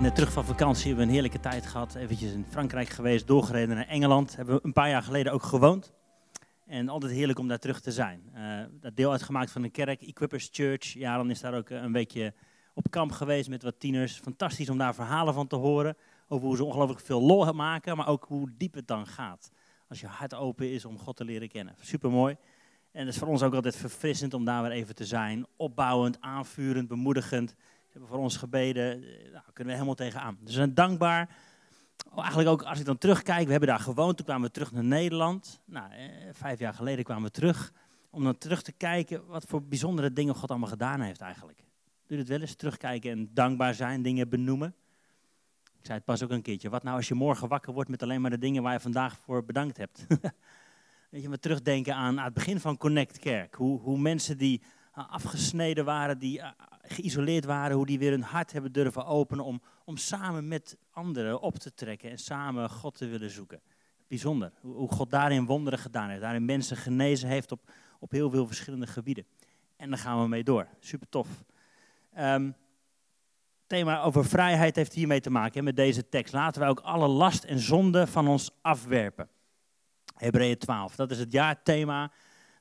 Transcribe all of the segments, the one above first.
net terug van vakantie. We hebben een heerlijke tijd gehad. Eventjes in Frankrijk geweest, doorgereden naar Engeland. Hebben we een paar jaar geleden ook gewoond. En altijd heerlijk om daar terug te zijn. Uh, dat deel uitgemaakt van een kerk, Equippers Church. Jaron is daar ook eh, een weekje op kamp geweest met wat tieners. Fantastisch om daar verhalen van te horen. Over hoe ze ongelooflijk veel lol maken, maar ook hoe diep het dan gaat. Als je hart open is om God te leren kennen. Super mooi. En het is voor ons ook altijd verfrissend om daar weer even te zijn. Opbouwend, aanvurend, bemoedigend hebben voor ons gebeden. Eh, nou, kunnen we helemaal tegenaan. Dus we zijn dankbaar. Oh, eigenlijk ook als ik dan terugkijk, we hebben daar gewoond. Toen kwamen we terug naar Nederland. Nou, eh, vijf jaar geleden kwamen we terug. Om dan terug te kijken wat voor bijzondere dingen God allemaal gedaan heeft eigenlijk. Doe het wel eens? Terugkijken en dankbaar zijn, dingen benoemen. Ik zei het pas ook een keertje. Wat nou als je morgen wakker wordt met alleen maar de dingen waar je vandaag voor bedankt hebt? Weet je, maar terugdenken aan, aan het begin van Connect Kerk. Hoe, hoe mensen die afgesneden waren, die eh, geïsoleerd waren, hoe die weer hun hart hebben durven openen om, om samen met anderen op te trekken en samen God te willen zoeken. Bijzonder, hoe God daarin wonderen gedaan heeft, daarin mensen genezen heeft op, op heel veel verschillende gebieden. En daar gaan we mee door, super tof. Um, thema over vrijheid heeft hiermee te maken met deze tekst. Laten wij ook alle last en zonde van ons afwerpen. Hebreeën 12, dat is het jaarthema.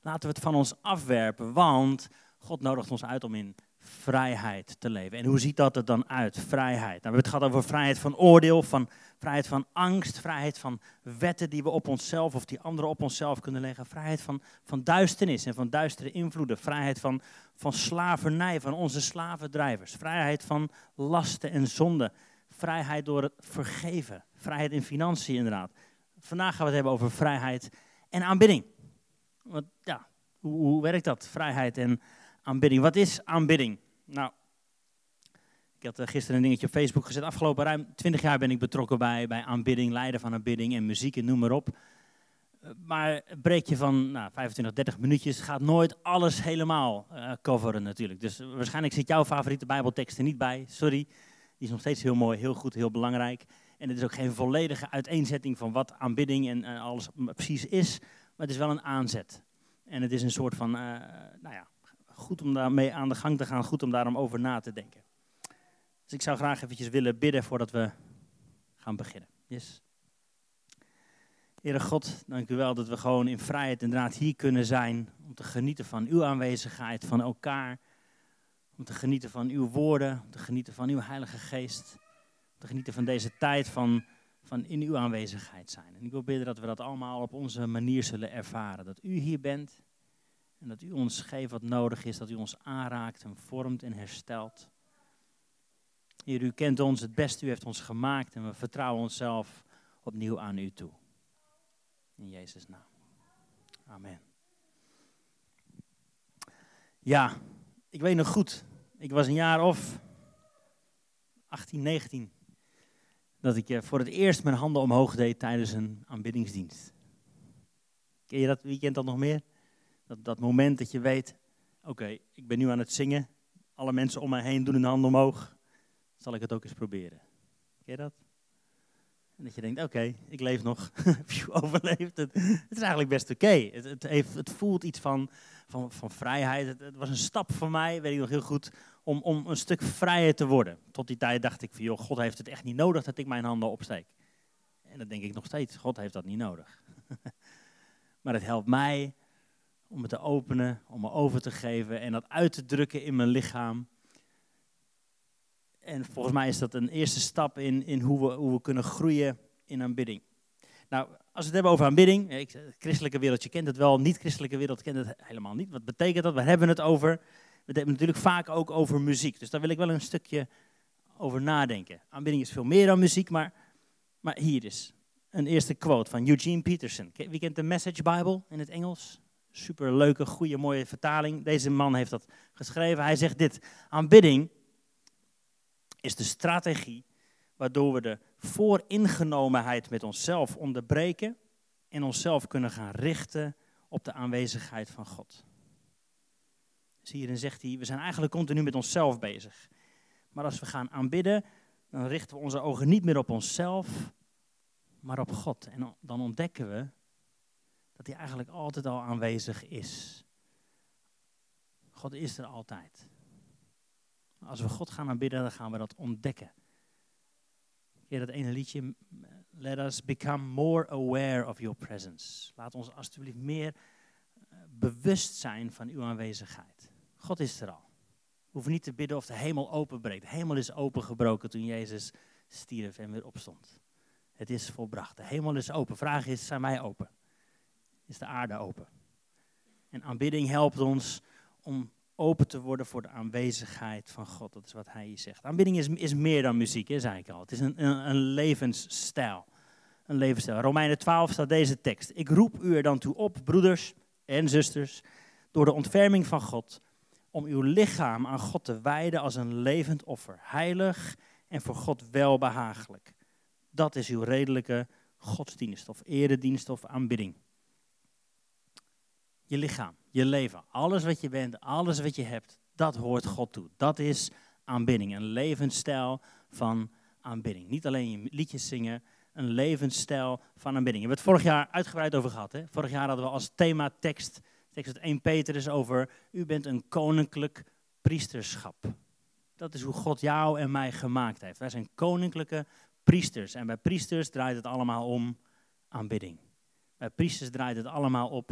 Laten we het van ons afwerpen, want God nodigt ons uit om in vrijheid te leven. En hoe ziet dat er dan uit? Vrijheid. Nou, we hebben het gehad over vrijheid van oordeel, van vrijheid van angst, vrijheid van wetten die we op onszelf of die anderen op onszelf kunnen leggen. Vrijheid van, van duisternis en van duistere invloeden. Vrijheid van, van slavernij, van onze slavendrijvers. Vrijheid van lasten en zonde. Vrijheid door het vergeven. Vrijheid in financiën inderdaad. Vandaag gaan we het hebben over vrijheid en aanbidding. Want ja, hoe, werkt dat? Vrijheid en aanbidding. Wat is aanbidding? Nou, ik had eh, gisteren een dingetje op Facebook gezet. Afgelopen ruim 20 jaar ben ik betrokken bij, bij aanbidding, leider van aanbidding en muziek en noem maar op. Eh, maar een breekje van nou, 25, 30 minuutjes gaat nooit alles helemaal uh, coveren natuurlijk. Dus waarschijnlijk zit jouw favoriete bijbeltekst er niet bij. Sorry, die is nog steeds heel mooi, heel goed, heel belangrijk. En het is ook geen volledige uiteenzetting van wat aanbidding en alles precies is. Maar het is wel een aanzet. En het is een soort van, uh, nou ja, goed om daarmee aan de gang te gaan, goed om daarom over na te denken. Dus ik zou graag eventjes willen bidden voordat we gaan beginnen. Yes. Heere God, dank u wel dat we gewoon in vrijheid inderdaad hier kunnen zijn om te genieten van uw aanwezigheid, van elkaar, om te genieten van uw woorden, om te genieten van uw Heilige Geest, om te genieten van deze tijd van, van in uw aanwezigheid zijn. En ik wil bidden dat we dat allemaal op onze manier zullen ervaren, dat u hier bent, en dat u ons geeft wat nodig is, dat u ons aanraakt en vormt en herstelt. Heer, u kent ons het beste, u heeft ons gemaakt en we vertrouwen onszelf opnieuw aan u toe. In Jezus' naam. Amen. Ja, ik weet nog goed, ik was een jaar of 18, 19, dat ik eh, voor het eerst mijn handen omhoog deed tijdens een aanbiddingsdienst. Ken je dat? Wie kent dat nog meer? Dat, dat moment dat je weet, oké, ik ben nu aan het zingen. Alle mensen om mij heen doen hun handen omhoog. Zal ik het ook eens proberen. Ken je dat? En dat je denkt, oké, ik leef nog. overleefd het. Het is eigenlijk best oké. Het, het, het, voelt iets van, van, van vrijheid. Het, het, was een stap voor mij, weet ik nog heel goed, om, om een stuk vrijer te worden. Tot die tijd dacht ik van, joh, God heeft het echt niet nodig dat ik mijn handen opsteek. En dat denk ik nog steeds, God heeft dat niet nodig. maar het helpt mij om het te openen, om me over te geven en dat uit te drukken in mijn lichaam. En volgens mij is dat een eerste stap in, in hoe, we, hoe we kunnen groeien in aanbidding. Nou, als we het hebben over aanbidding, ik, het christelijke wereldje kent het wel, niet-christelijke wereld kent het helemaal niet. Wat betekent dat? Waar hebben het over? We hebben natuurlijk vaak ook over muziek. Dus daar wil ik wel een stukje over nadenken. Aanbidding is veel meer dan muziek, maar, maar hier is een eerste quote van Eugene Peterson. Wie kent de Message Bible in het Engels? super leuke, goede, mooie vertaling. Deze man heeft dat geschreven. Hij zegt dit: aanbidding is de strategie waardoor we de vooringenomenheid met onszelf onderbreken en onszelf kunnen gaan richten op de aanwezigheid van God. Hierin zegt hij, we zijn eigenlijk continu met onszelf bezig. Maar als we gaan aanbidden, dan richten we onze ogen niet meer op onszelf, maar op God. En dan ontdekken we dat hij eigenlijk altijd al aanwezig is. God is er altijd. Als we God gaan aanbidden, dan gaan we dat ontdekken. Ken je dat ene liedje? Let us become more aware of your presence. Laat ons alsjeblieft meer eh, bewust zijn van uw aanwezigheid. God is er al. We hoeven niet te bidden of de hemel openbreekt. De hemel is opengebroken toen Jezus stierf en weer opstond. Het is volbracht. De hemel is open. Vraag is, zijn wij open? Is de aarde open? En aanbidding helpt ons om open te worden voor de aanwezigheid van God. Dat is wat hij hier zegt. Aanbidding is, is meer dan muziek, zei ik al. Het is een, een, een levensstijl. Een levensstijl. Romeinen 12 staat deze tekst. Ik roep u er dan toe op, broeders en zusters, door de ontferming van God, om uw lichaam aan God te wijden als een levend offer, heilig en voor God welbehagelijk. Dat is uw redelijke godsdienst of eredienst of aanbidding. Je lichaam, je leven, alles wat je bent, alles wat je hebt, dat hoort God toe. Dat is aanbidding, een levensstijl van aanbidding. Niet alleen je liedjes zingen, een levensstijl van aanbidding. We hebben het vorig jaar uitgebreid over gehad. Hè? Vorig jaar hadden we als thema tekst, tekst uit 1 Petrus over, u bent een koninklijk priesterschap. Dat is hoe God jou en mij gemaakt heeft. Wij zijn koninklijke priesters. En bij priesters draait het allemaal om aanbidding. Bij priesters draait het allemaal op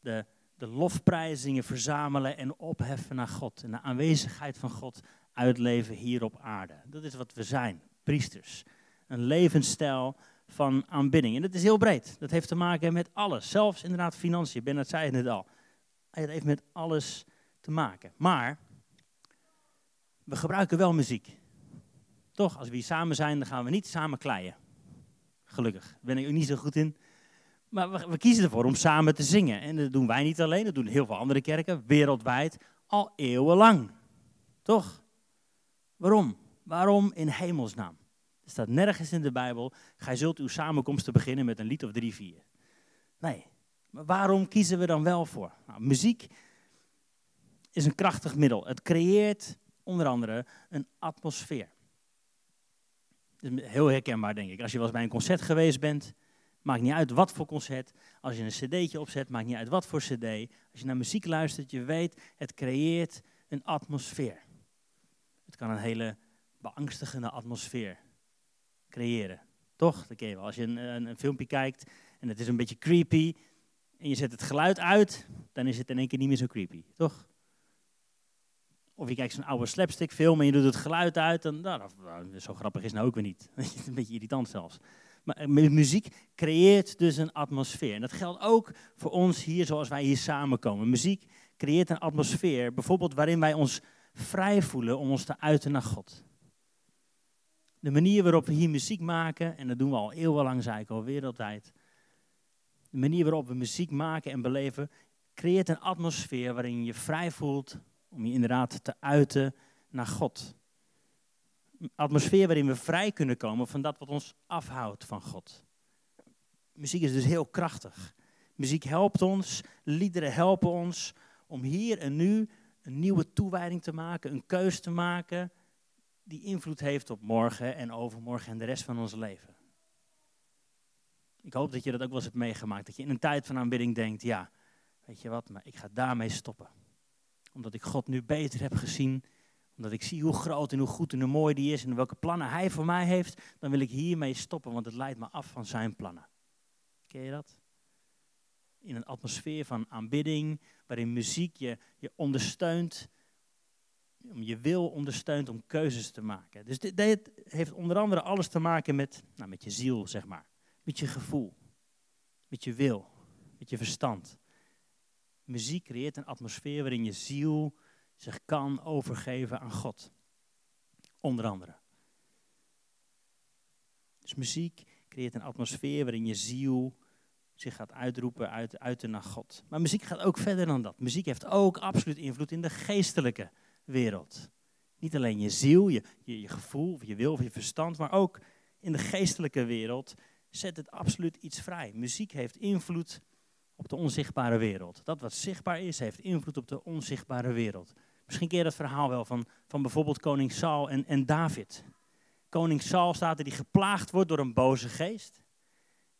de, de lofprijzingen verzamelen en opheffen naar God. En de aanwezigheid van God uitleven hier op aarde. Dat is wat we zijn, priesters. Een levensstijl van aanbidding. En dat is heel breed. Dat heeft te maken met alles. Zelfs inderdaad financiën. Bernard zei het net al. Het heeft met alles te maken. Maar we gebruiken wel muziek. Toch, als we hier samen zijn, dan gaan we niet samen kleien. Gelukkig. Daar ben ik ook niet zo goed in. Maar we, kiezen ervoor om samen te zingen. En dat doen wij niet alleen, dat doen heel veel andere kerken wereldwijd al eeuwenlang. Toch? Waarom? Waarom in hemelsnaam? Er staat nergens in de Bijbel, gij zult uw samenkomsten beginnen met een lied of drie, vier. Nee, maar waarom kiezen we dan wel voor? Nou, muziek is een krachtig middel. Het creëert onder andere een atmosfeer. Heel herkenbaar, denk ik. Als je wel eens bij een concert geweest bent, maakt niet uit wat voor concert. Als je een cd'tje opzet, maakt niet uit wat voor cd. Als je naar muziek luistert, je weet, het creëert een atmosfeer. Het kan een hele beangstigende atmosfeer creëren. Toch? Dat ken je wel. Als je een, een, een filmpje kijkt en het is een beetje creepy en je zet het geluid uit, dan is het in één keer niet meer zo creepy. Toch? Of je kijkt zo'n oude slapstick film en je doet het geluid uit. Dan, nou, zo grappig is nou ook weer niet. een beetje irritant zelfs. Maar eh, muziek creëert dus een atmosfeer. En dat geldt ook voor ons hier zoals wij hier samenkomen. Muziek creëert een atmosfeer, bijvoorbeeld waarin wij ons vrij voelen om ons te uiten naar God. De manier waarop we hier muziek maken, en dat doen we al eeuwenlang, zei ik al, wereldwijd. De manier waarop we muziek maken en beleven, creëert een atmosfeer waarin je je vrij voelt om je inderdaad te uiten naar God. Atmosfeer waarin we vrij kunnen komen van dat wat ons afhoudt van God. Muziek is dus heel krachtig. Muziek helpt ons, liederen helpen ons om hier en nu een nieuwe toewijding te maken, een keus te maken die invloed heeft op morgen en overmorgen en de rest van ons leven. Ik hoop dat je dat ook wel eens hebt meegemaakt. Dat je in een tijd van aanbidding denkt, ja, weet je wat, maar ik ga daarmee stoppen omdat ik God nu beter heb gezien. Omdat ik zie hoe groot en hoe goed en hoe mooi die is en welke plannen hij voor mij heeft. Dan wil ik hiermee stoppen, want het leidt me af van zijn plannen. Ken je dat? In een atmosfeer van aanbidding, waarin muziek je, je ondersteunt. Om je wil ondersteunt om keuzes te maken. Dus dit, dit heeft onder andere alles te maken met, nou, met je ziel, zeg maar. Met je gevoel. Met je wil. Met je verstand. Muziek creëert een atmosfeer waarin je ziel zich kan overgeven aan God. Onder andere. Dus muziek creëert een atmosfeer waarin je ziel zich gaat uitroepen, uit, uiten naar God. Maar muziek gaat ook verder dan dat. Muziek heeft ook absoluut invloed in de geestelijke wereld. Niet alleen je ziel, je, je, je gevoel, of je wil of je verstand, maar ook in de geestelijke wereld zet het absoluut iets vrij. Muziek heeft invloed op de onzichtbare wereld. Dat wat zichtbaar is, heeft invloed op de onzichtbare wereld. Misschien je dat verhaal wel van, van bijvoorbeeld koning Saul en, en David. Koning Saul staat er die geplaagd wordt door een boze geest.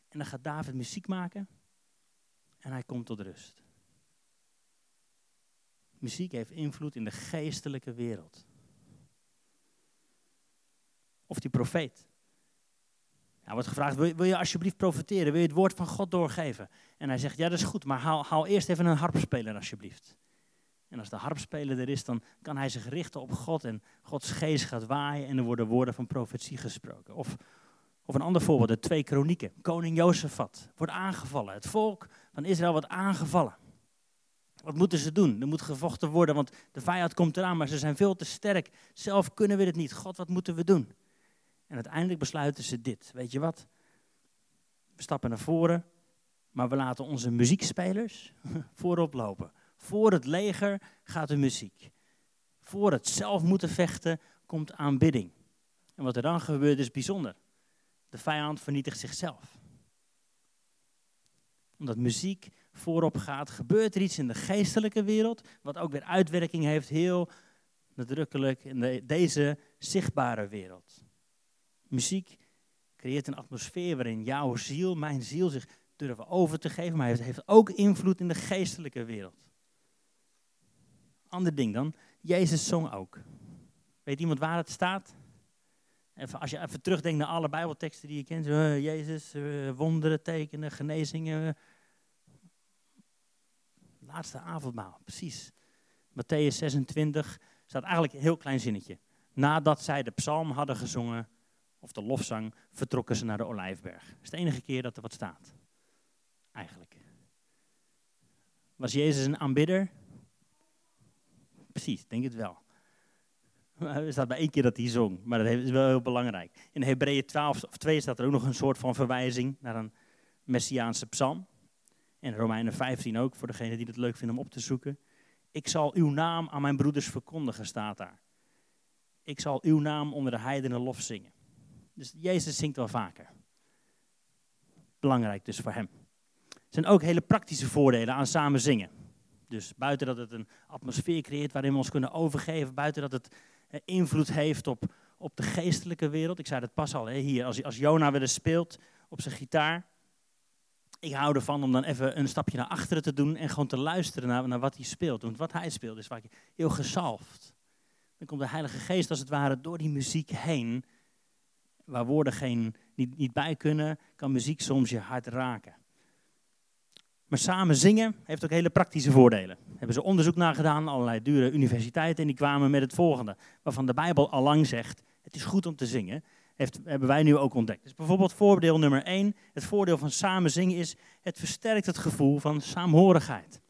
En dan gaat David muziek maken en hij komt tot rust. Muziek heeft invloed in de geestelijke wereld. Of die profeet. Hij wordt gevraagd, wil je, alsjeblieft profiteren? Wil je het woord van God doorgeven? En hij zegt, ja dat is goed, maar haal, haal eerst even een harpspeler alsjeblieft. En als de harpspeler er is, dan kan hij zich richten op God en Gods geest gaat waaien en er worden woorden van profetie gesproken. Of, of een ander voorbeeld, de twee kronieken. Koning Jozefat wordt aangevallen. Het volk van Israël wordt aangevallen. Wat moeten ze doen? Er moet gevochten worden, want de vijand komt eraan, maar ze zijn veel te sterk. Zelf kunnen we het niet. God, wat moeten we doen? En uiteindelijk besluiten ze dit. Weet je wat? We stappen naar voren, maar we laten onze muziekspelers voorop lopen. Voor het leger gaat de muziek. Voor het zelf moeten vechten komt aanbidding. En wat er dan gebeurt is bijzonder. De vijand vernietigt zichzelf. Omdat muziek voorop gaat, gebeurt er iets in de geestelijke wereld, wat ook weer uitwerking heeft heel nadrukkelijk in de, deze zichtbare wereld. Muziek creëert een atmosfeer waarin jouw ziel, mijn ziel, zich durven over te geven, maar het heeft ook invloed in de geestelijke wereld. Ander ding dan, Jezus zong ook. Weet iemand waar het staat? Als je even terugdenkt naar alle Bijbelteksten die je kent. Uh, Jezus, uh, wonderen, tekenen, genezingen. Laatste avondmaal, precies. Matthäus 26 staat eigenlijk een heel klein zinnetje. Nadat zij de psalm hadden gezongen, of de lofzang, vertrokken ze naar de Olijfberg. Dat is de enige keer dat er wat staat. Eigenlijk. Was Jezus een aanbidder? Precies, denk het wel. Er staat bij één keer dat hij zong, maar dat is wel heel belangrijk. In Hebreeën 12 of 2 staat er ook nog een soort van verwijzing naar een Messiaanse psalm. En Romeinen 15 ook, voor degene die het leuk vinden om op te zoeken. Ik zal uw naam aan mijn broeders verkondigen, staat daar. Ik zal uw naam onder de heidenen lof zingen. Dus Jezus zingt wel vaker. Belangrijk dus voor hem. Er zijn ook hele praktische voordelen aan samen zingen. Dus buiten dat het een atmosfeer creëert waarin we ons kunnen overgeven, buiten dat het eh, invloed heeft op, op de geestelijke wereld. Ik zei dat pas al, hè, hier, als, als Jona weer speelt op zijn gitaar. Ik hou ervan om dan even een stapje naar achteren te doen en gewoon te luisteren naar, naar wat hij speelt. Want wat hij speelt is vaak heel gezalfd. Dan komt de Heilige Geest als het ware door die muziek heen. Waar woorden geen, niet, niet bij kunnen, kan muziek soms je hart raken. Maar samen zingen heeft ook hele praktische voordelen. Daar hebben ze onderzoek naar gedaan, allerlei dure universiteiten, en die kwamen met het volgende. Waarvan de Bijbel al lang zegt, het is goed om te zingen. Heeft, hebben wij nu ook ontdekt. Dus bijvoorbeeld voordeel nummer 1, het voordeel van samen zingen is, het versterkt het gevoel van saamhorigheid.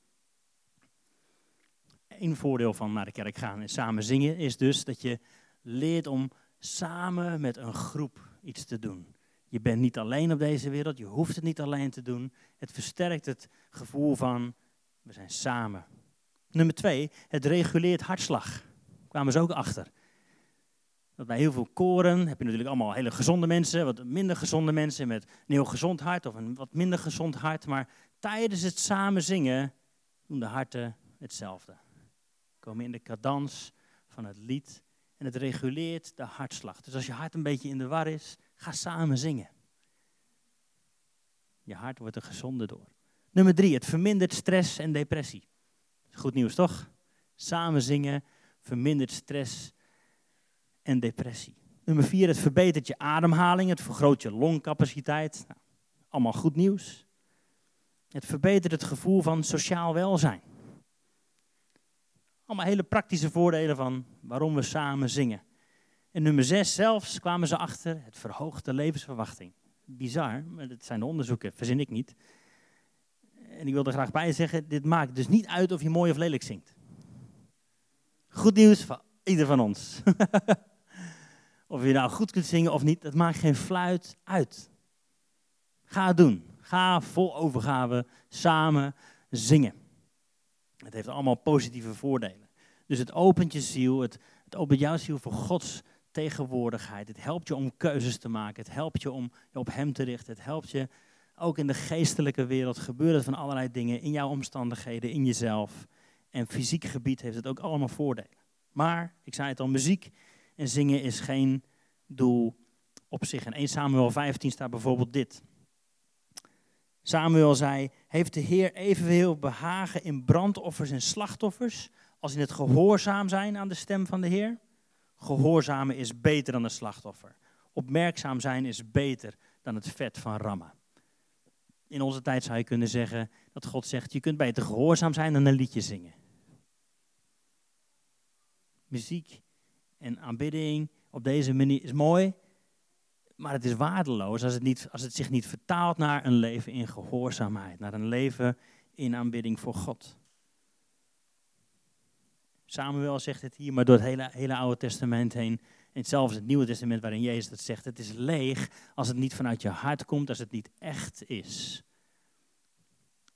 Eén voordeel van naar de kerk gaan en samen zingen is dus dat je leert om samen met een groep iets te doen. Je bent niet alleen op deze wereld, je hoeft het niet alleen te doen. Het versterkt het gevoel van we zijn samen. Nummer twee, het reguleert hartslag. Daar kwamen ze ook achter. Dat bij heel veel koren heb je natuurlijk allemaal hele gezonde mensen, wat minder gezonde mensen met een heel gezond hart of een wat minder gezond hart. Maar tijdens het samen zingen doen de harten hetzelfde. Komen in de cadans van het lied en het reguleert de hartslag. Dus als je hart een beetje in de war is, Ga samen zingen. Je hart wordt er gezonder door. Nummer drie, het vermindert stress en depressie. Goed nieuws toch? Samen zingen vermindert stress en depressie. Nummer vier, het verbetert je ademhaling, het vergroot je longcapaciteit. Nou, allemaal goed nieuws. Het verbetert het gevoel van sociaal welzijn. Allemaal hele praktische voordelen van waarom we samen zingen. En nummer zes zelfs kwamen ze achter, het verhoogt de levensverwachting. Bizar, maar dat zijn de onderzoeken, verzin ik niet. En ik wil er graag bij zeggen, dit maakt dus niet uit of je mooi of lelijk zingt. Goed nieuws voor ieder van ons. of je nou goed kunt zingen of niet, dat maakt geen fluit uit. Ga het doen. Ga vol overgave samen zingen. Het heeft allemaal positieve voordelen. Dus het opent je ziel, het, het opent jouw ziel voor Gods tegenwoordigheid. Het helpt je om keuzes te maken. Het helpt je om je op Hem te richten. Het helpt je ook in de geestelijke wereld gebeuren van allerlei dingen in jouw omstandigheden, in jezelf. En fysiek gebied heeft het ook allemaal voordelen. Maar, ik zei het al, muziek en zingen is geen doel op zich. En 1 Samuel 15 staat bijvoorbeeld dit. Samuel zei, heeft de Heer evenveel behagen in brandoffers en slachtoffers als in het gehoorzaam zijn aan de stem van de Heer? Gehoorzamen is beter dan een slachtoffer. Opmerkzaam zijn is beter dan het vet van rammen. In onze tijd zou je kunnen zeggen dat God zegt, je kunt beter gehoorzaam zijn dan een liedje zingen. Muziek en aanbidding op deze manier is mooi, maar het is waardeloos als het, niet, als het zich niet vertaalt naar een leven in gehoorzaamheid, naar een leven in aanbidding voor God. Samuel zegt het hier, maar door het hele, hele Oude Testament heen. En zelfs het Nieuwe Testament waarin Jezus dat zegt. Het is leeg als het niet vanuit je hart komt, als het niet echt is.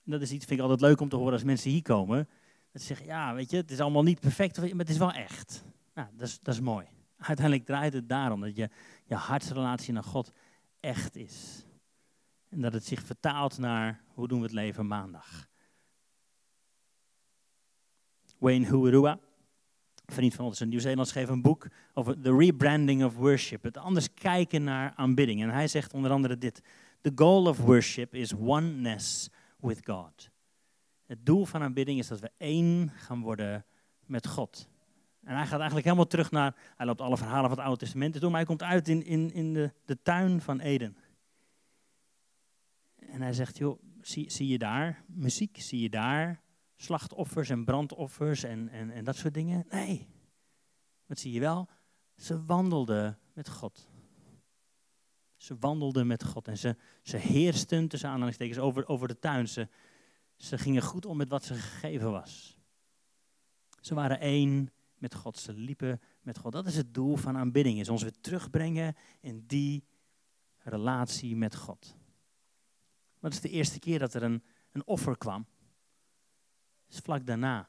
dat is iets, vind ik altijd leuk om te horen als mensen hier komen. Dat ze zeggen, ja, weet je, het is allemaal niet perfect, maar het is wel echt. Nou, dat is, dat is mooi. Uiteindelijk draait het daarom dat je, je hartsrelatie naar God echt is. En dat het zich vertaalt naar, hoe doen we het leven maandag. Wayne Huerua, vriend van ons in Nieuw-Zeeland, schreef een boek over the rebranding of worship. Het anders kijken naar aanbidding. En hij zegt onder andere dit. The goal of worship is oneness with God. Het doel van aanbidding is dat we één gaan worden met God. En hij gaat eigenlijk helemaal terug naar, hij loopt alle verhalen van het Oude Testament door, maar hij komt uit in, in, in de, de tuin van Eden. En hij zegt, joh, zie, zie je daar muziek, zie je daar slachtoffers en brandoffers en, en, en dat soort dingen. Nee. Wat zie je wel? Ze wandelden met God. Ze wandelden met God en ze, ze heersten tussen aanhalingstekens over, over de tuin. Ze, ze gingen goed om met wat ze gegeven was. Ze waren één met God. Ze liepen met God. Dat is het doel van aanbidding. Is ons weer terugbrengen in die relatie met God. Wat is de eerste keer dat er een, een offer kwam? Is vlak daarna.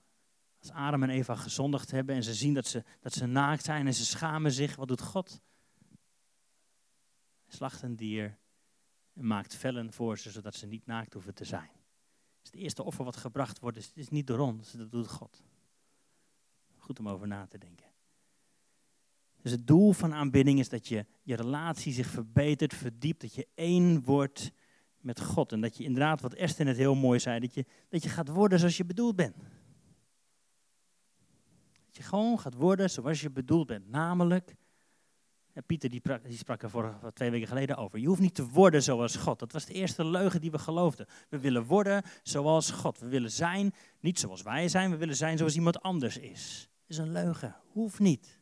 Als Adam en Eva gezondigd hebben en ze zien dat ze, dat ze naakt zijn en ze schamen zich, wat doet God? Hij slacht een dier en maakt vellen voor ze, zodat ze niet naakt hoeven te zijn. is het eerste offer wat gebracht wordt, is, is niet door ons, dat doet God. Goed om over na te denken. Dus het doel van aanbidding is dat je je relatie zich verbetert, verdiept, dat je één wordt met God. En dat je inderdaad, wat Esther net heel mooi zei, dat je, dat je gaat worden zoals je bedoeld bent. Dat je gewoon gaat worden zoals je bedoeld bent. Namelijk, Pieter die, die sprak er voor, twee weken geleden over. Je hoeft niet te worden zoals God. Dat was de eerste leugen die we geloofden. We willen worden zoals God. We willen zijn, niet zoals wij zijn, we willen zijn zoals iemand anders is. Dat is een leugen. Hoeft niet.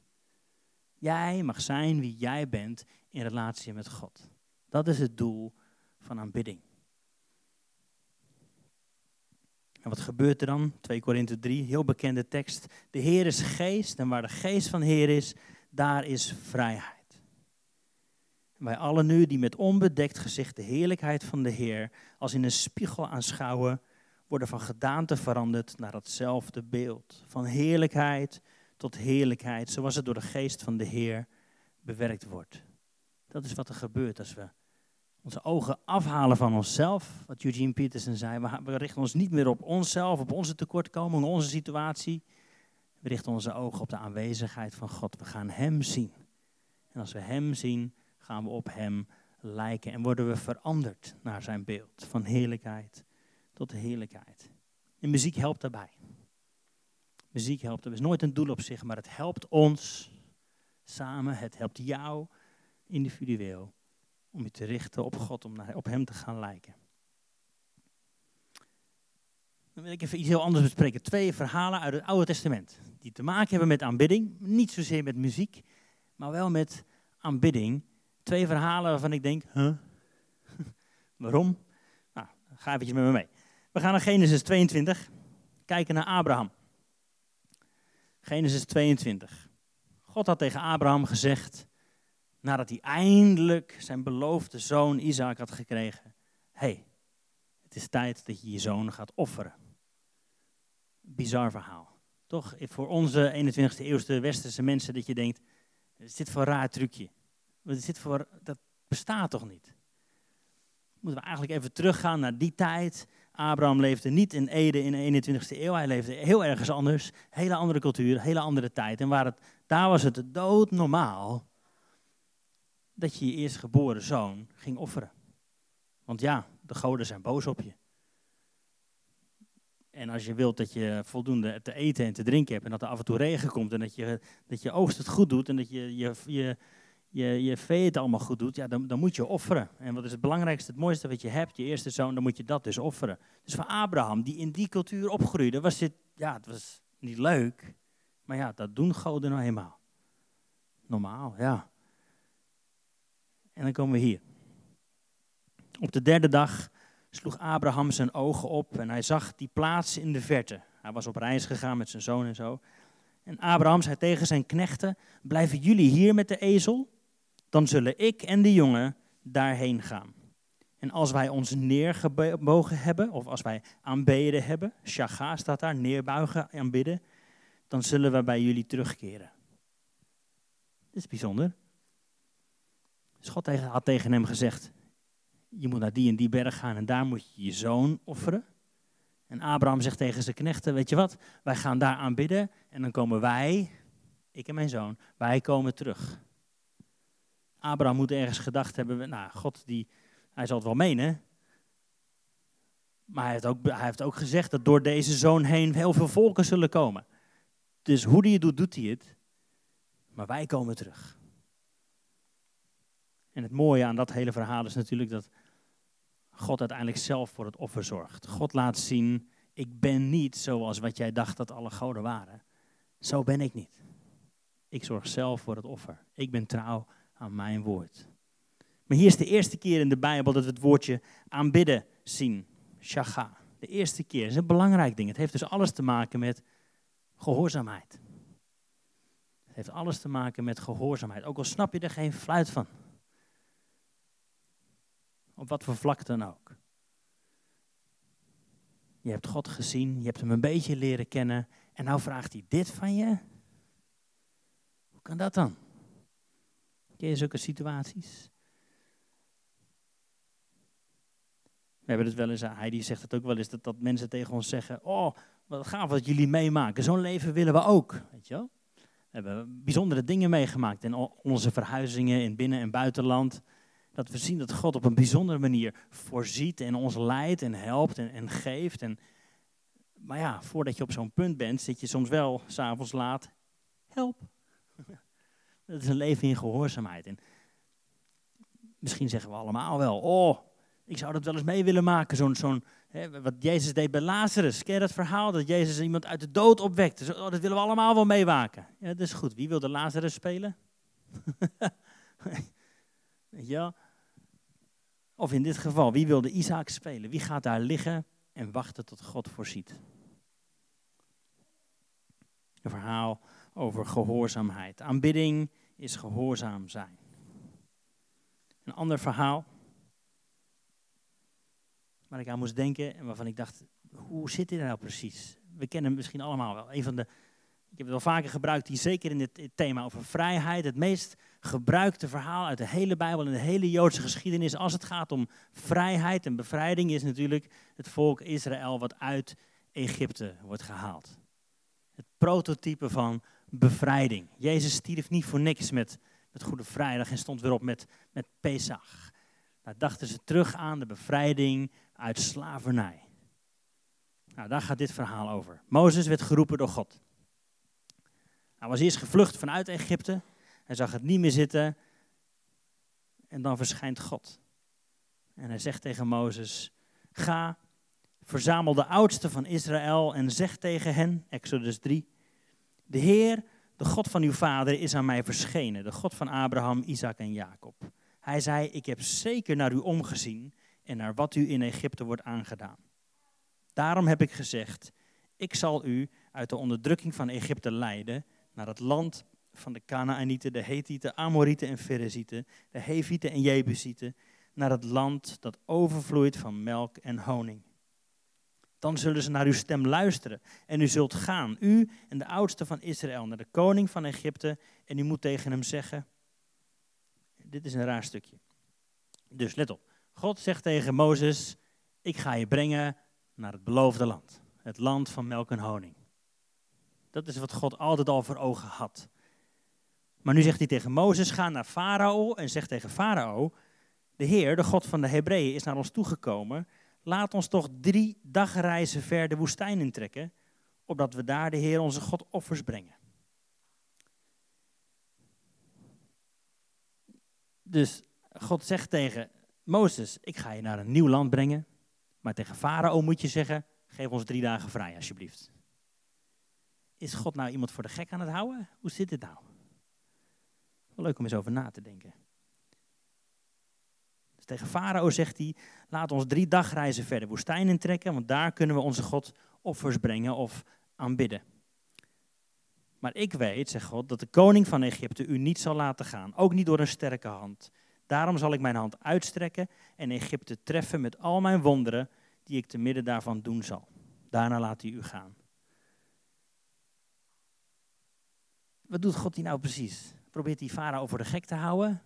Jij mag zijn wie jij bent in relatie met God. Dat is het doel van aanbidding. En wat gebeurt er dan? 2 Korinthe 3, heel bekende tekst. De Heer is geest en waar de geest van Heer is, daar is vrijheid. Wij allen nu die met onbedekt gezicht de heerlijkheid van de Heer als in een spiegel aanschouwen, worden van gedaante veranderd naar hetzelfde beeld. Van heerlijkheid tot heerlijkheid, zoals het door de geest van de Heer bewerkt wordt. Dat is wat er gebeurt als we onze ogen afhalen van onszelf. Wat Eugene Peterson zei, we richten ons niet meer op onszelf, op onze tekortkomingen, onze situatie. We richten onze ogen op de aanwezigheid van God. We gaan Hem zien. En als we Hem zien, gaan we op Hem lijken en worden we veranderd naar Zijn beeld. Van heerlijkheid tot heerlijkheid. En muziek helpt daarbij. Muziek helpt. Het is nooit een doel op zich, maar het helpt ons samen. Het helpt jou individueel om je te richten op God, om naar, op Hem te gaan lijken. Dan wil ik even iets heel anders bespreken. Twee verhalen uit het Oude Testament. Die te maken hebben met aanbidding. Niet zozeer met muziek, maar wel met aanbidding. Twee verhalen waarvan ik denk, huh? waarom? Nou, ga eventjes met me mee. We gaan naar Genesis 22. Kijken naar Abraham. Genesis 22. God had tegen Abraham gezegd, nadat hij eindelijk zijn beloofde zoon Isaac had gekregen. hey, het is tijd dat je je zoon gaat offeren. Bizar verhaal. Toch, voor onze 21e eeuwse westerse mensen dat je denkt, is dit voor een raar trucje? Voor, dat bestaat toch niet? Moeten we eigenlijk even teruggaan naar die tijd. Abraham leefde niet in Ede in de 21e eeuw. Hij leefde heel ergens anders. Hele andere cultuur, hele andere tijd. En waar het, daar was het doodnormaal dat je je eerstgeboren zoon ging offeren. Want ja, de goden zijn boos op je. En als je wilt dat je voldoende te eten en te drinken hebt en dat er af en toe regen komt en dat je, dat je oogst het goed doet en dat je je, je, je, je vee het allemaal goed doet, ja, dan, dan moet je offeren. En wat is het belangrijkste, het mooiste wat je hebt, je eerste zoon, dan moet je dat dus offeren. Dus voor Abraham, die in die cultuur opgroeide, was dit, ja, het was niet leuk. Maar ja, dat doen goden nou eenmaal. Normaal, ja. En dan komen we hier. Op de derde dag sloeg Abraham zijn ogen op en hij zag die plaats in de verte. Hij was op reis gegaan met zijn zoon en zo. En Abraham zei tegen zijn knechten: Blijven jullie hier met de ezel? Dan zullen ik en de jongen daarheen gaan. En als wij ons neergebogen hebben, of als wij aanbeden hebben, shaga staat daar, neerbuigen, aanbidden, dan zullen we bij jullie terugkeren. Dat is bijzonder. Dus God had tegen hem gezegd, je moet naar die en die berg gaan en daar moet je je zoon offeren. En Abraham zegt tegen zijn knechten, weet je wat, wij gaan daar aanbidden en dan komen wij, ik en mijn zoon, wij komen terug. Abraham moet ergens gedacht hebben, nou, God die, hij zal het wel menen. Maar hij heeft, ook, hij heeft ook gezegd dat door deze zoon heen heel veel volken zullen komen. Dus hoe die het doet, doet hij het. Maar wij komen terug. En het mooie aan dat hele verhaal is natuurlijk dat God uiteindelijk zelf voor het offer zorgt. God laat zien, ik ben niet zoals wat jij dacht dat alle goden waren. Zo ben ik niet. Ik zorg zelf voor het offer. Ik ben trouw aan mijn woord. Maar hier is de eerste keer in de Bijbel dat we het woordje aanbidden zien. Shaga. De eerste keer. Is een belangrijk ding. Het heeft dus alles te maken met gehoorzaamheid. Het heeft alles te maken met gehoorzaamheid. Ook al snap je er geen fluit van. Op wat voor vlak dan ook. Je hebt God gezien, je hebt hem een beetje leren kennen. En nou vraagt hij dit van je. Hoe kan dat dan? Ken je zulke situaties? We hebben het wel eens, Heidi zegt het ook wel eens, dat, dat mensen tegen ons zeggen, oh, wat gaaf wat jullie meemaken, zo'n leven willen we ook. Weet je wel? We hebben bijzondere dingen meegemaakt in onze verhuizingen in binnen- en buitenland. Dat we zien dat God op een bijzondere manier voorziet en ons leidt en helpt en, en geeft. En, maar ja, voordat je op zo'n punt bent, zit je soms wel s'avonds laat, help. Dat is een leven in gehoorzaamheid. En misschien zeggen we allemaal wel, oh, ik zou dat wel eens mee willen maken. Zo'n, zo'n, hè, wat Jezus deed bij Lazarus. Ken dat verhaal? Dat Jezus iemand uit de dood opwekte. Oh, dat willen we allemaal wel meemaken. Ja, dat is goed. Wie wilde Lazarus spelen? ja. Of in dit geval, wie wilde Isaac spelen? Wie gaat daar liggen en wachten tot God voorziet? Een verhaal over gehoorzaamheid. Aanbidding is gehoorzaam zijn. Een ander verhaal waar ik aan moest denken en waarvan ik dacht, hoe zit dit nou precies? We kennen hem misschien allemaal wel. Een van de, ik heb het wel vaker gebruikt, die zeker in het thema over vrijheid, het meest gebruikte verhaal uit de hele Bijbel en de hele Joodse geschiedenis als het gaat om vrijheid en bevrijding is natuurlijk het volk Israël wat uit Egypte wordt gehaald. Het prototype van bevrijding. Jezus stierf niet voor niks met, met Goede Vrijdag en stond weer op met, met Pesach. Daar dachten ze terug aan de bevrijding uit slavernij. Nou, daar gaat dit verhaal over. Mozes werd geroepen door God. Hij was eerst gevlucht vanuit Egypte. Hij zag het niet meer zitten. En dan verschijnt God. En hij zegt tegen Mozes: Ga, verzamel de oudsten van Israël en zeg tegen hen, Exodus 3, de Heer, de God van uw vader, is aan mij verschenen, de God van Abraham, Isaac en Jacob. Hij zei, ik heb zeker naar u omgezien en naar wat u in Egypte wordt aangedaan. Daarom heb ik gezegd, ik zal u uit de onderdrukking van Egypte leiden naar het land van de Canaanieten, de Hethieten, Amorieten en Ferezieten, de Hevieten en Jebusieten, naar het land dat overvloeit van melk en honing. Dan zullen ze naar uw stem luisteren. En u zult gaan, u en de oudste van Israël, naar de koning van Egypte. En u moet tegen hem zeggen: Dit is een raar stukje. Dus let op. God zegt tegen Mozes: Ik ga je brengen naar het beloofde land. Het land van melk en honing. Dat is wat God altijd al voor ogen had. Maar nu zegt hij tegen Mozes: Ga naar Farao en zeg tegen Farao: De Heer, de God van de Hebreeën, is naar ons toegekomen laat ons toch drie dagreizen ver de woestijn intrekken, opdat we daar de Heer onze God offers brengen. Dus God zegt tegen Mozes, ik ga je naar een nieuw land brengen. Maar tegen Farao moet je zeggen, geef ons drie dagen vrij alsjeblieft. Is God nou iemand voor de gek aan het houden? Hoe zit dit nou? Wel leuk om eens over na te denken. Dus tegen Farao zegt hij, laat ons drie dagreizen verder woestijn intrekken, want daar kunnen we onze God offers brengen of aanbidden. Maar ik weet, zegt God, dat de koning van Egypte u niet zal laten gaan, ook niet door een sterke hand. Daarom zal ik mijn hand uitstrekken en Egypte treffen met al mijn wonderen die ik te midden daarvan doen zal. Daarna laat hij u gaan. Wat doet God hier nou precies? Probeert hij farao voor de gek te houden?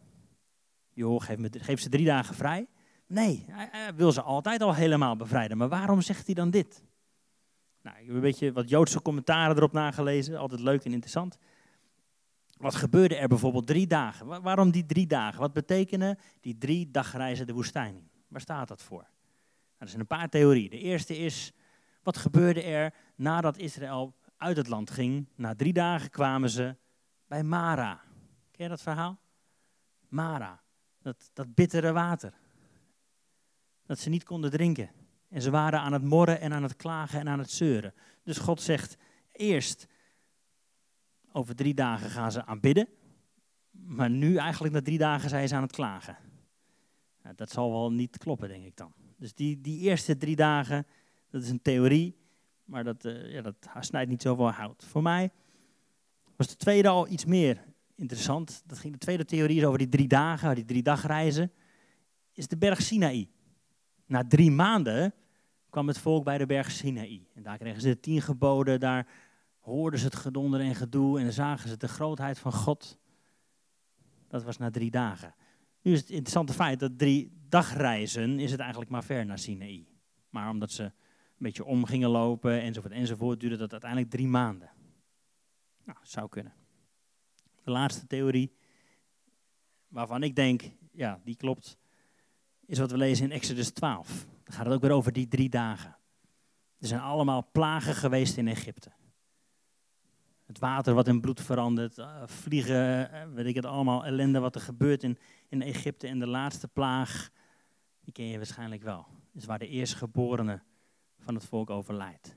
Joh, geef, me, geef ze drie dagen vrij. Nee, hij, wil ze altijd al helemaal bevrijden. Maar waarom zegt hij dan dit? Nou, ik heb een beetje wat Joodse commentaren erop nagelezen. Altijd leuk en interessant. Wat gebeurde er bijvoorbeeld drie dagen? Waarom die drie dagen? Wat betekenen die drie dagreizen de woestijn? Waar staat dat voor? Nou, er zijn een paar theorieën. De eerste is, wat gebeurde er nadat Israël uit het land ging? Na drie dagen kwamen ze bij Mara. Ken je dat verhaal? Mara, dat, dat bittere water. Dat ze niet konden drinken. En ze waren aan het morren en aan het klagen en aan het zeuren. Dus God zegt, eerst over drie dagen gaan ze aanbidden. Maar nu eigenlijk na drie dagen zijn ze aan het klagen. Dat zal wel niet kloppen, denk ik dan. Dus die, die eerste drie dagen, dat is een theorie. Maar dat, uh, ja, dat snijdt niet zoveel hout. Voor mij was de tweede al iets meer interessant. Dat ging, de tweede theorie is over die drie dagen, die drie dagreizen. Is de berg Sinaï. Na drie maanden kwam het volk bij de berg Sinaï. En daar kregen ze de tien geboden, daar hoorden ze het gedonder en gedoe en zagen ze de grootheid van God. Dat was na drie dagen. Nu is het interessante feit dat drie dagreizen is het eigenlijk maar ver naar Sinaï. Maar omdat ze beetje om gingen lopen enzovoort enzovoort, duurde dat uiteindelijk drie maanden. Nou, zou kunnen. De laatste theorie, waarvan ik denk, ja, die klopt, is wat we lezen in Exodus 12. Dan gaat het ook weer over die drie dagen. Er zijn allemaal plagen geweest in Egypte. Het water wat in bloed verandert, eh, vliegen, eh, weet ik het allemaal, ellende wat er gebeurt in, in Egypte. En de laatste plaag, die ken je waarschijnlijk wel, is waar de eerstgeborene van het volk overlijdt.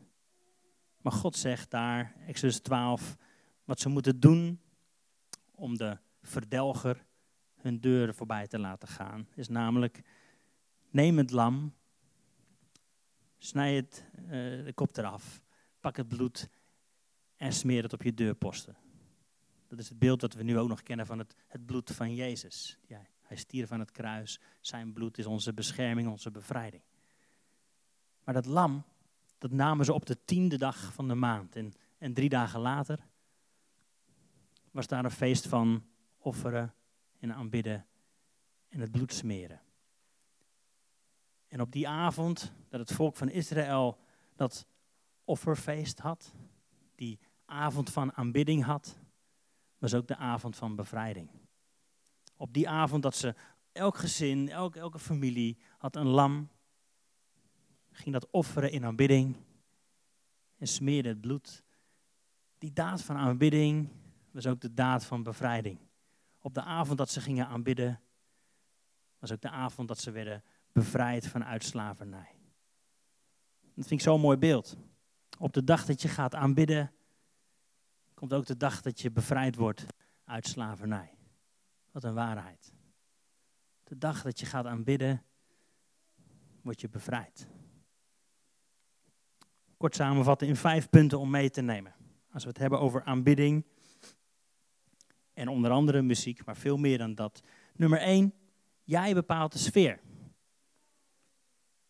Maar God zegt daar, Exodus 12, wat ze moeten doen om de verdelger hun deuren voorbij te laten gaan. Is namelijk, neem het lam, snij het, uh, de kop eraf, pak het bloed en smeer het op je deurposten. Dat is het beeld dat we nu ook nog kennen van het, het bloed van Jezus. Hij stierf aan het kruis, zijn bloed is onze bescherming, onze bevrijding. Maar dat lam, dat namen ze op de tiende dag van de maand. En, en drie dagen later was daar een feest van offeren en aanbidden en het bloed smeren. En op die avond dat het volk van Israël dat offerfeest had, die avond van aanbidding had, was ook de avond van bevrijding. Op die avond dat ze, elk gezin, elke, elke familie had een lam, ging dat offeren in aanbidding en smeerde het bloed. Die daad van aanbidding was ook de daad van bevrijding. Op de avond dat ze gingen aanbidden, was ook de avond dat ze werden bevrijd vanuit slavernij. Dat vind ik zo'n mooi beeld. Op de dag dat je gaat aanbidden, komt ook de dag dat je bevrijd wordt uit slavernij. Wat een waarheid. De dag dat je gaat aanbidden, word je bevrijd. Kort samenvatten in vijf punten om mee te nemen. Als we het hebben over aanbidding en onder andere muziek, maar veel meer dan dat. Nummer één, jij bepaalt de sfeer.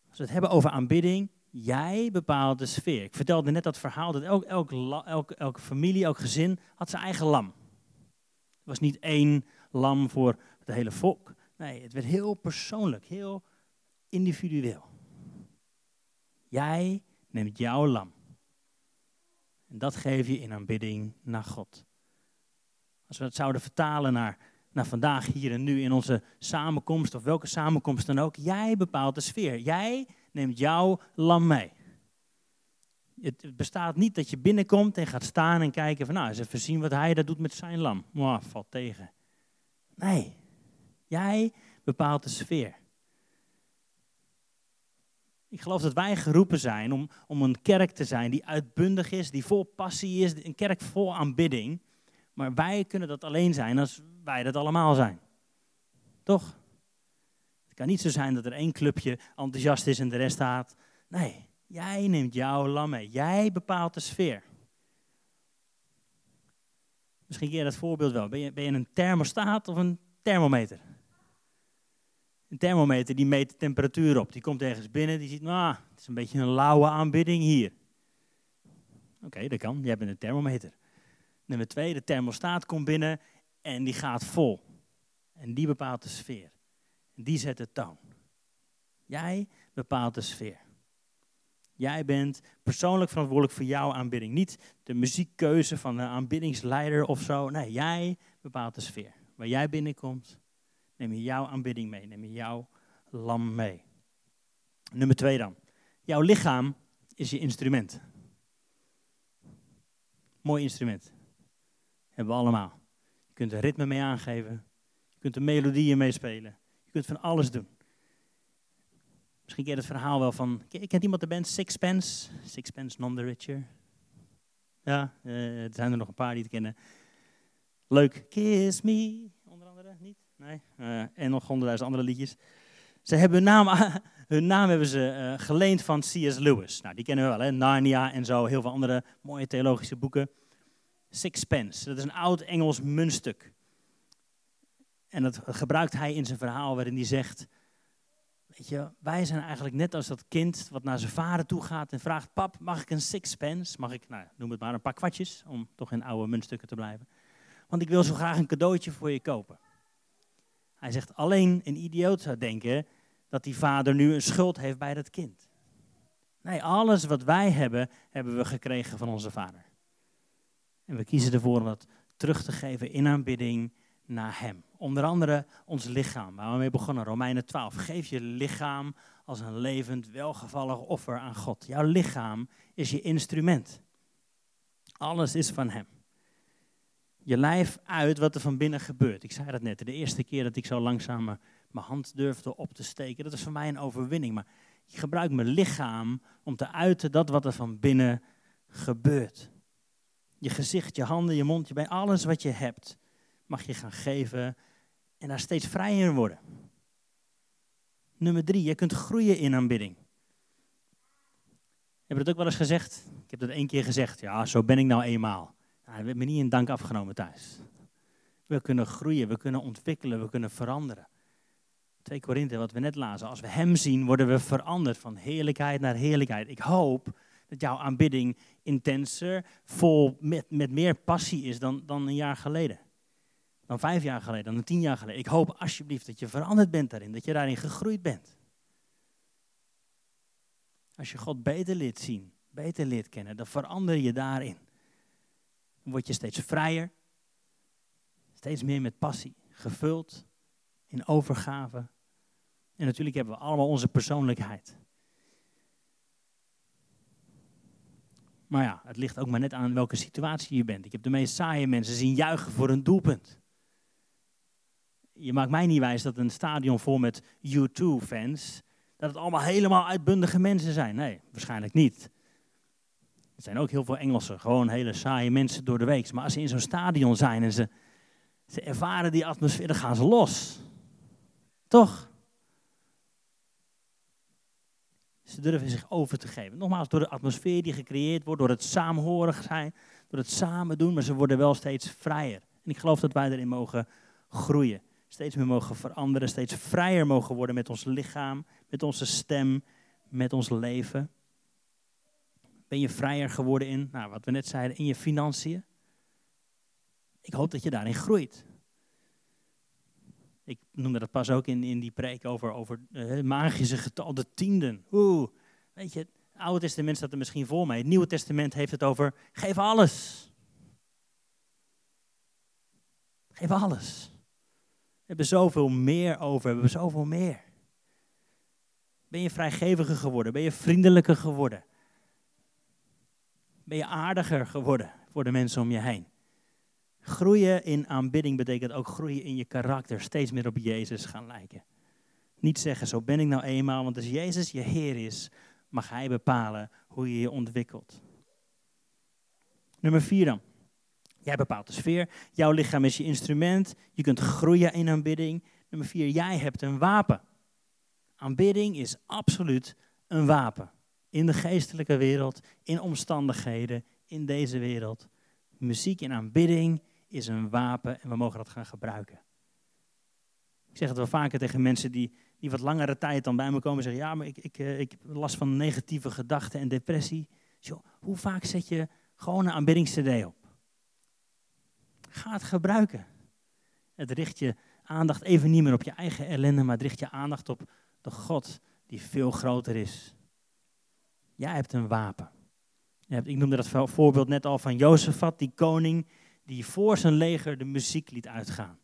Als we het hebben over aanbidding, jij bepaalt de sfeer. Ik vertelde net dat verhaal dat elk, elk, elk, elke familie, elk gezin had zijn eigen lam. Het was niet één lam voor het hele volk. Nee, het werd heel persoonlijk, heel individueel. Jij neemt jouw lam. En dat geef je in aanbidding naar God. Als we het zouden vertalen naar, naar vandaag, hier en nu in onze samenkomst, of welke samenkomst dan ook, jij bepaalt de sfeer. Jij neemt jouw lam mee. Het bestaat niet dat je binnenkomt en gaat staan en kijken van, nou, eens even zien wat hij dat doet met zijn lam. Wow, valt tegen. Nee, Jij bepaalt de sfeer. Ik geloof dat wij geroepen zijn om, om een kerk te zijn die uitbundig is, die vol passie is, een kerk vol aanbidding. Maar wij kunnen dat alleen zijn als wij dat allemaal zijn. Toch? Het kan niet zo zijn dat er één clubje enthousiast is en de rest staat. Nee, jij neemt jouw lam mee. Jij bepaalt de sfeer. Misschien je dat voorbeeld wel. Ben je, ben je een thermostaat of een thermometer? Een thermometer die meet de temperatuur op. Die komt ergens binnen, die ziet, nou, het is een beetje een lauwe aanbidding hier. Oké, dat kan. Jij bent een thermometer. Nummer twee, de thermostaat komt binnen en die gaat vol. En die bepaalt de sfeer. En die zet de toon. Jij bepaalt de sfeer. Jij bent persoonlijk verantwoordelijk voor jouw aanbidding. Niet de muziekkeuze van de aanbiddingsleider of zo. Nee, jij bepaalt de sfeer. Waar jij binnenkomt, neem je jouw aanbidding mee. Neem je jouw lam mee. Nummer twee dan. Jouw lichaam is je instrument. Mooi instrument. Hebben we allemaal. Je kunt er ritme mee aangeven. Je kunt er melodieën mee spelen. Je kunt van alles doen. Misschien ken je het verhaal wel van. Kent iemand de band Sixpence? Sixpence None the Richer. Ja, uh, er zijn er nog een paar die het kennen. Leuk. Kiss Me, onder andere, niet? Nee. Uh, en nog honderdduizend andere liedjes. Ze hebben hun naam, hun naam hebben ze uh, geleend van C.S. Lewis. Nou, die kennen we wel, hè? Narnia en zo, heel veel andere mooie theologische boeken. Sixpence, dat is een oud Engels muntstuk. En dat gebruikt hij in zijn verhaal waarin hij zegt Weet je, wij zijn eigenlijk net als dat kind wat naar zijn vader toe gaat en vraagt: Pap, mag ik een sixpence? Mag ik, nou, noem het maar een paar kwartjes, om toch in oude muntstukken te blijven. Want ik wil zo graag een cadeautje voor je kopen. Hij zegt: Alleen een idioot zou denken dat die vader nu een schuld heeft bij dat kind. Nee, alles wat wij hebben, hebben we gekregen van onze vader. En we kiezen ervoor om dat terug te geven in aanbidding naar Hem. Onder andere ons lichaam, waar we mee begonnen, Romeinen 12. Geef je lichaam als een levend, welgevallig offer aan God. Jouw lichaam is je instrument. Alles is van Hem. Je lijf uit wat er van binnen gebeurt. Ik zei dat net, de eerste keer dat ik zo langzaam mijn hand durfde op te steken, dat is voor mij een overwinning. Maar ik gebruik mijn lichaam om te uiten dat wat er van binnen gebeurt. Je gezicht, je handen, je mond, je been, alles wat je hebt mag je gaan geven en daar steeds vrijer worden. Nummer drie, je kunt groeien in aanbidding. Heb je dat ook wel eens gezegd? Ik heb dat één keer gezegd. Ja, zo ben ik nou eenmaal. We hebben niet in dank afgenomen thuis. We kunnen groeien, we kunnen ontwikkelen, we kunnen veranderen. 2 Korinthe, wat we net lazen. Als we Hem zien, worden we veranderd van heerlijkheid naar heerlijkheid. Ik hoop dat jouw aanbidding intenser, vol, met, met meer passie is dan, dan een jaar geleden dan vijf jaar geleden, dan tien jaar geleden. Ik hoop alsjeblieft dat je veranderd bent daarin, dat je daarin gegroeid bent. Als je God beter leert zien, beter leert kennen, dan verander je daarin. Word je steeds vrijer, steeds meer met passie, gevuld in overgave. En natuurlijk hebben we allemaal onze persoonlijkheid. Maar ja, het ligt ook maar net aan welke situatie je bent. Ik heb de meest saaie mensen zien juichen voor een doelpunt je maakt mij niet wijs dat een stadion vol met U2-fans, dat het allemaal helemaal uitbundige mensen zijn. Nee, waarschijnlijk niet. Er zijn ook heel veel Engelsen, gewoon hele saaie mensen door de week. Maar als ze in zo'n stadion zijn en ze, ze ervaren die atmosfeer, dan gaan ze los. Toch? Ze durven zich over te geven. Nogmaals, door de atmosfeer die gecreëerd wordt, door het samenhorig zijn, door het samen doen, maar ze worden wel steeds vrijer. En ik geloof dat wij erin mogen groeien steeds meer mogen veranderen, steeds vrijer mogen worden met ons lichaam, met onze stem, met ons leven. Ben je vrijer geworden in, nou, wat we net zeiden, in je financiën? Ik hoop dat je daarin groeit. Ik noemde dat pas ook in, in die preek over, over het magische getal, de tienden. Oeh, weet je, het Oude Testament staat er misschien voor mij. Het Nieuwe Testament heeft het over, geef alles. Geef alles hebben zoveel meer over, we hebben zoveel meer. Ben je vrijgeviger geworden? Ben je vriendelijker geworden? Ben je aardiger geworden voor de mensen om je heen? Groeien in aanbidding betekent ook groeien in je karakter, steeds meer op Jezus gaan lijken. Niet zeggen, zo ben ik nou eenmaal, want als Jezus je Heer is, mag Hij bepalen hoe je je ontwikkelt. Nummer vier dan. Jij bepaalt de sfeer. Jouw lichaam is je instrument. Je kunt groeien in aanbidding. Nummer vier, jij hebt een wapen. Aanbidding is absoluut een wapen. In de geestelijke wereld, in omstandigheden, in deze wereld. Muziek en aanbidding is een wapen en we mogen dat gaan gebruiken. Ik zeg het wel vaker tegen mensen die, die wat langere tijd dan bij me komen en zeggen: Ja, maar ik, ik, eh, ik heb last van negatieve gedachten en depressie. Zo, hoe vaak zet je gewoon een aanbiddingscd op? Ga het gebruiken. Het richt je aandacht even niet meer op je eigen ellende, maar het richt je aandacht op de God die veel groter is. Jij hebt een wapen. Ik noemde dat voorbeeld net al van Jozefat, die koning die voor zijn leger de muziek liet uitgaan.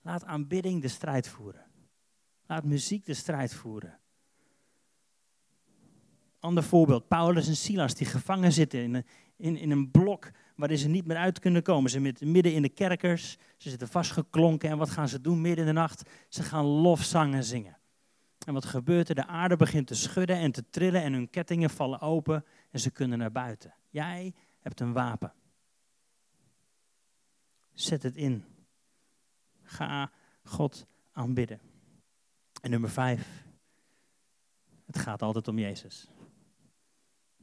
Laat aanbidding de strijd voeren. Laat muziek de strijd voeren. Ander voorbeeld, Paulus en Silas die gevangen zitten in een, in, in een blok waarin ze niet meer uit kunnen komen. Ze zitten midden in de kerkers, ze zitten vastgeklonken en wat gaan ze doen midden in de nacht? Ze gaan lofzangen zingen. En wat gebeurt er? De aarde begint te schudden en te trillen en hun kettingen vallen open en ze kunnen naar buiten. Jij hebt een wapen. Zet het in. Ga God aanbidden. En nummer vijf. Het gaat altijd om Jezus.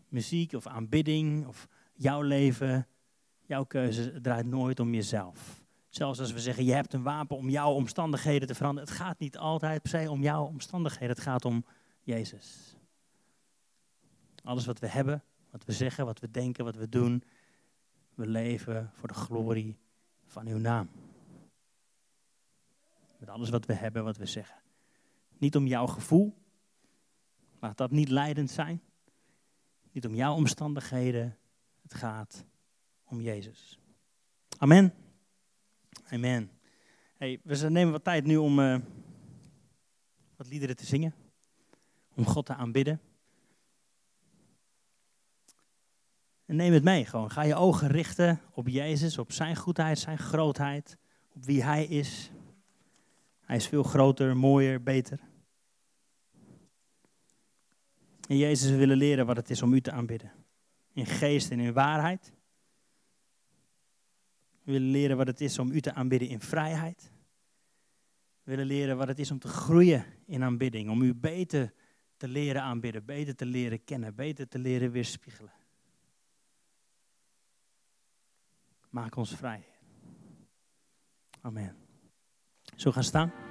Muziek of aanbidding of jouw leven, jouw keuze draait nooit om jezelf. Zelfs als we zeggen, je hebt een wapen om jouw omstandigheden te veranderen. Het gaat niet altijd per se om jouw omstandigheden. Het gaat om Jezus. Alles wat we hebben, wat we zeggen, wat we denken, wat we doen. We leven voor de glorie van uw naam. Met alles wat we hebben, wat we zeggen. Niet om jouw gevoel. Laat dat niet leidend zijn. Niet om jouw omstandigheden. Het gaat om Jezus. Amen. Amen. Hey, we nemen wat tijd nu om uh, wat liederen te zingen. Om God te aanbidden. En neem het mee gewoon. Ga je ogen richten op Jezus, op zijn goedheid, zijn grootheid, op wie hij is. Hij is veel groter, mooier, beter. En Jezus, we willen leren wat het is om u te aanbidden. In geest en in waarheid. We willen leren wat het is om u te aanbidden in vrijheid. We willen leren wat het is om te groeien in aanbidding. Om u beter te leren aanbidden, beter te leren kennen, beter te leren weerspiegelen. Maak ons vrij. Amen. Zo gaan staan.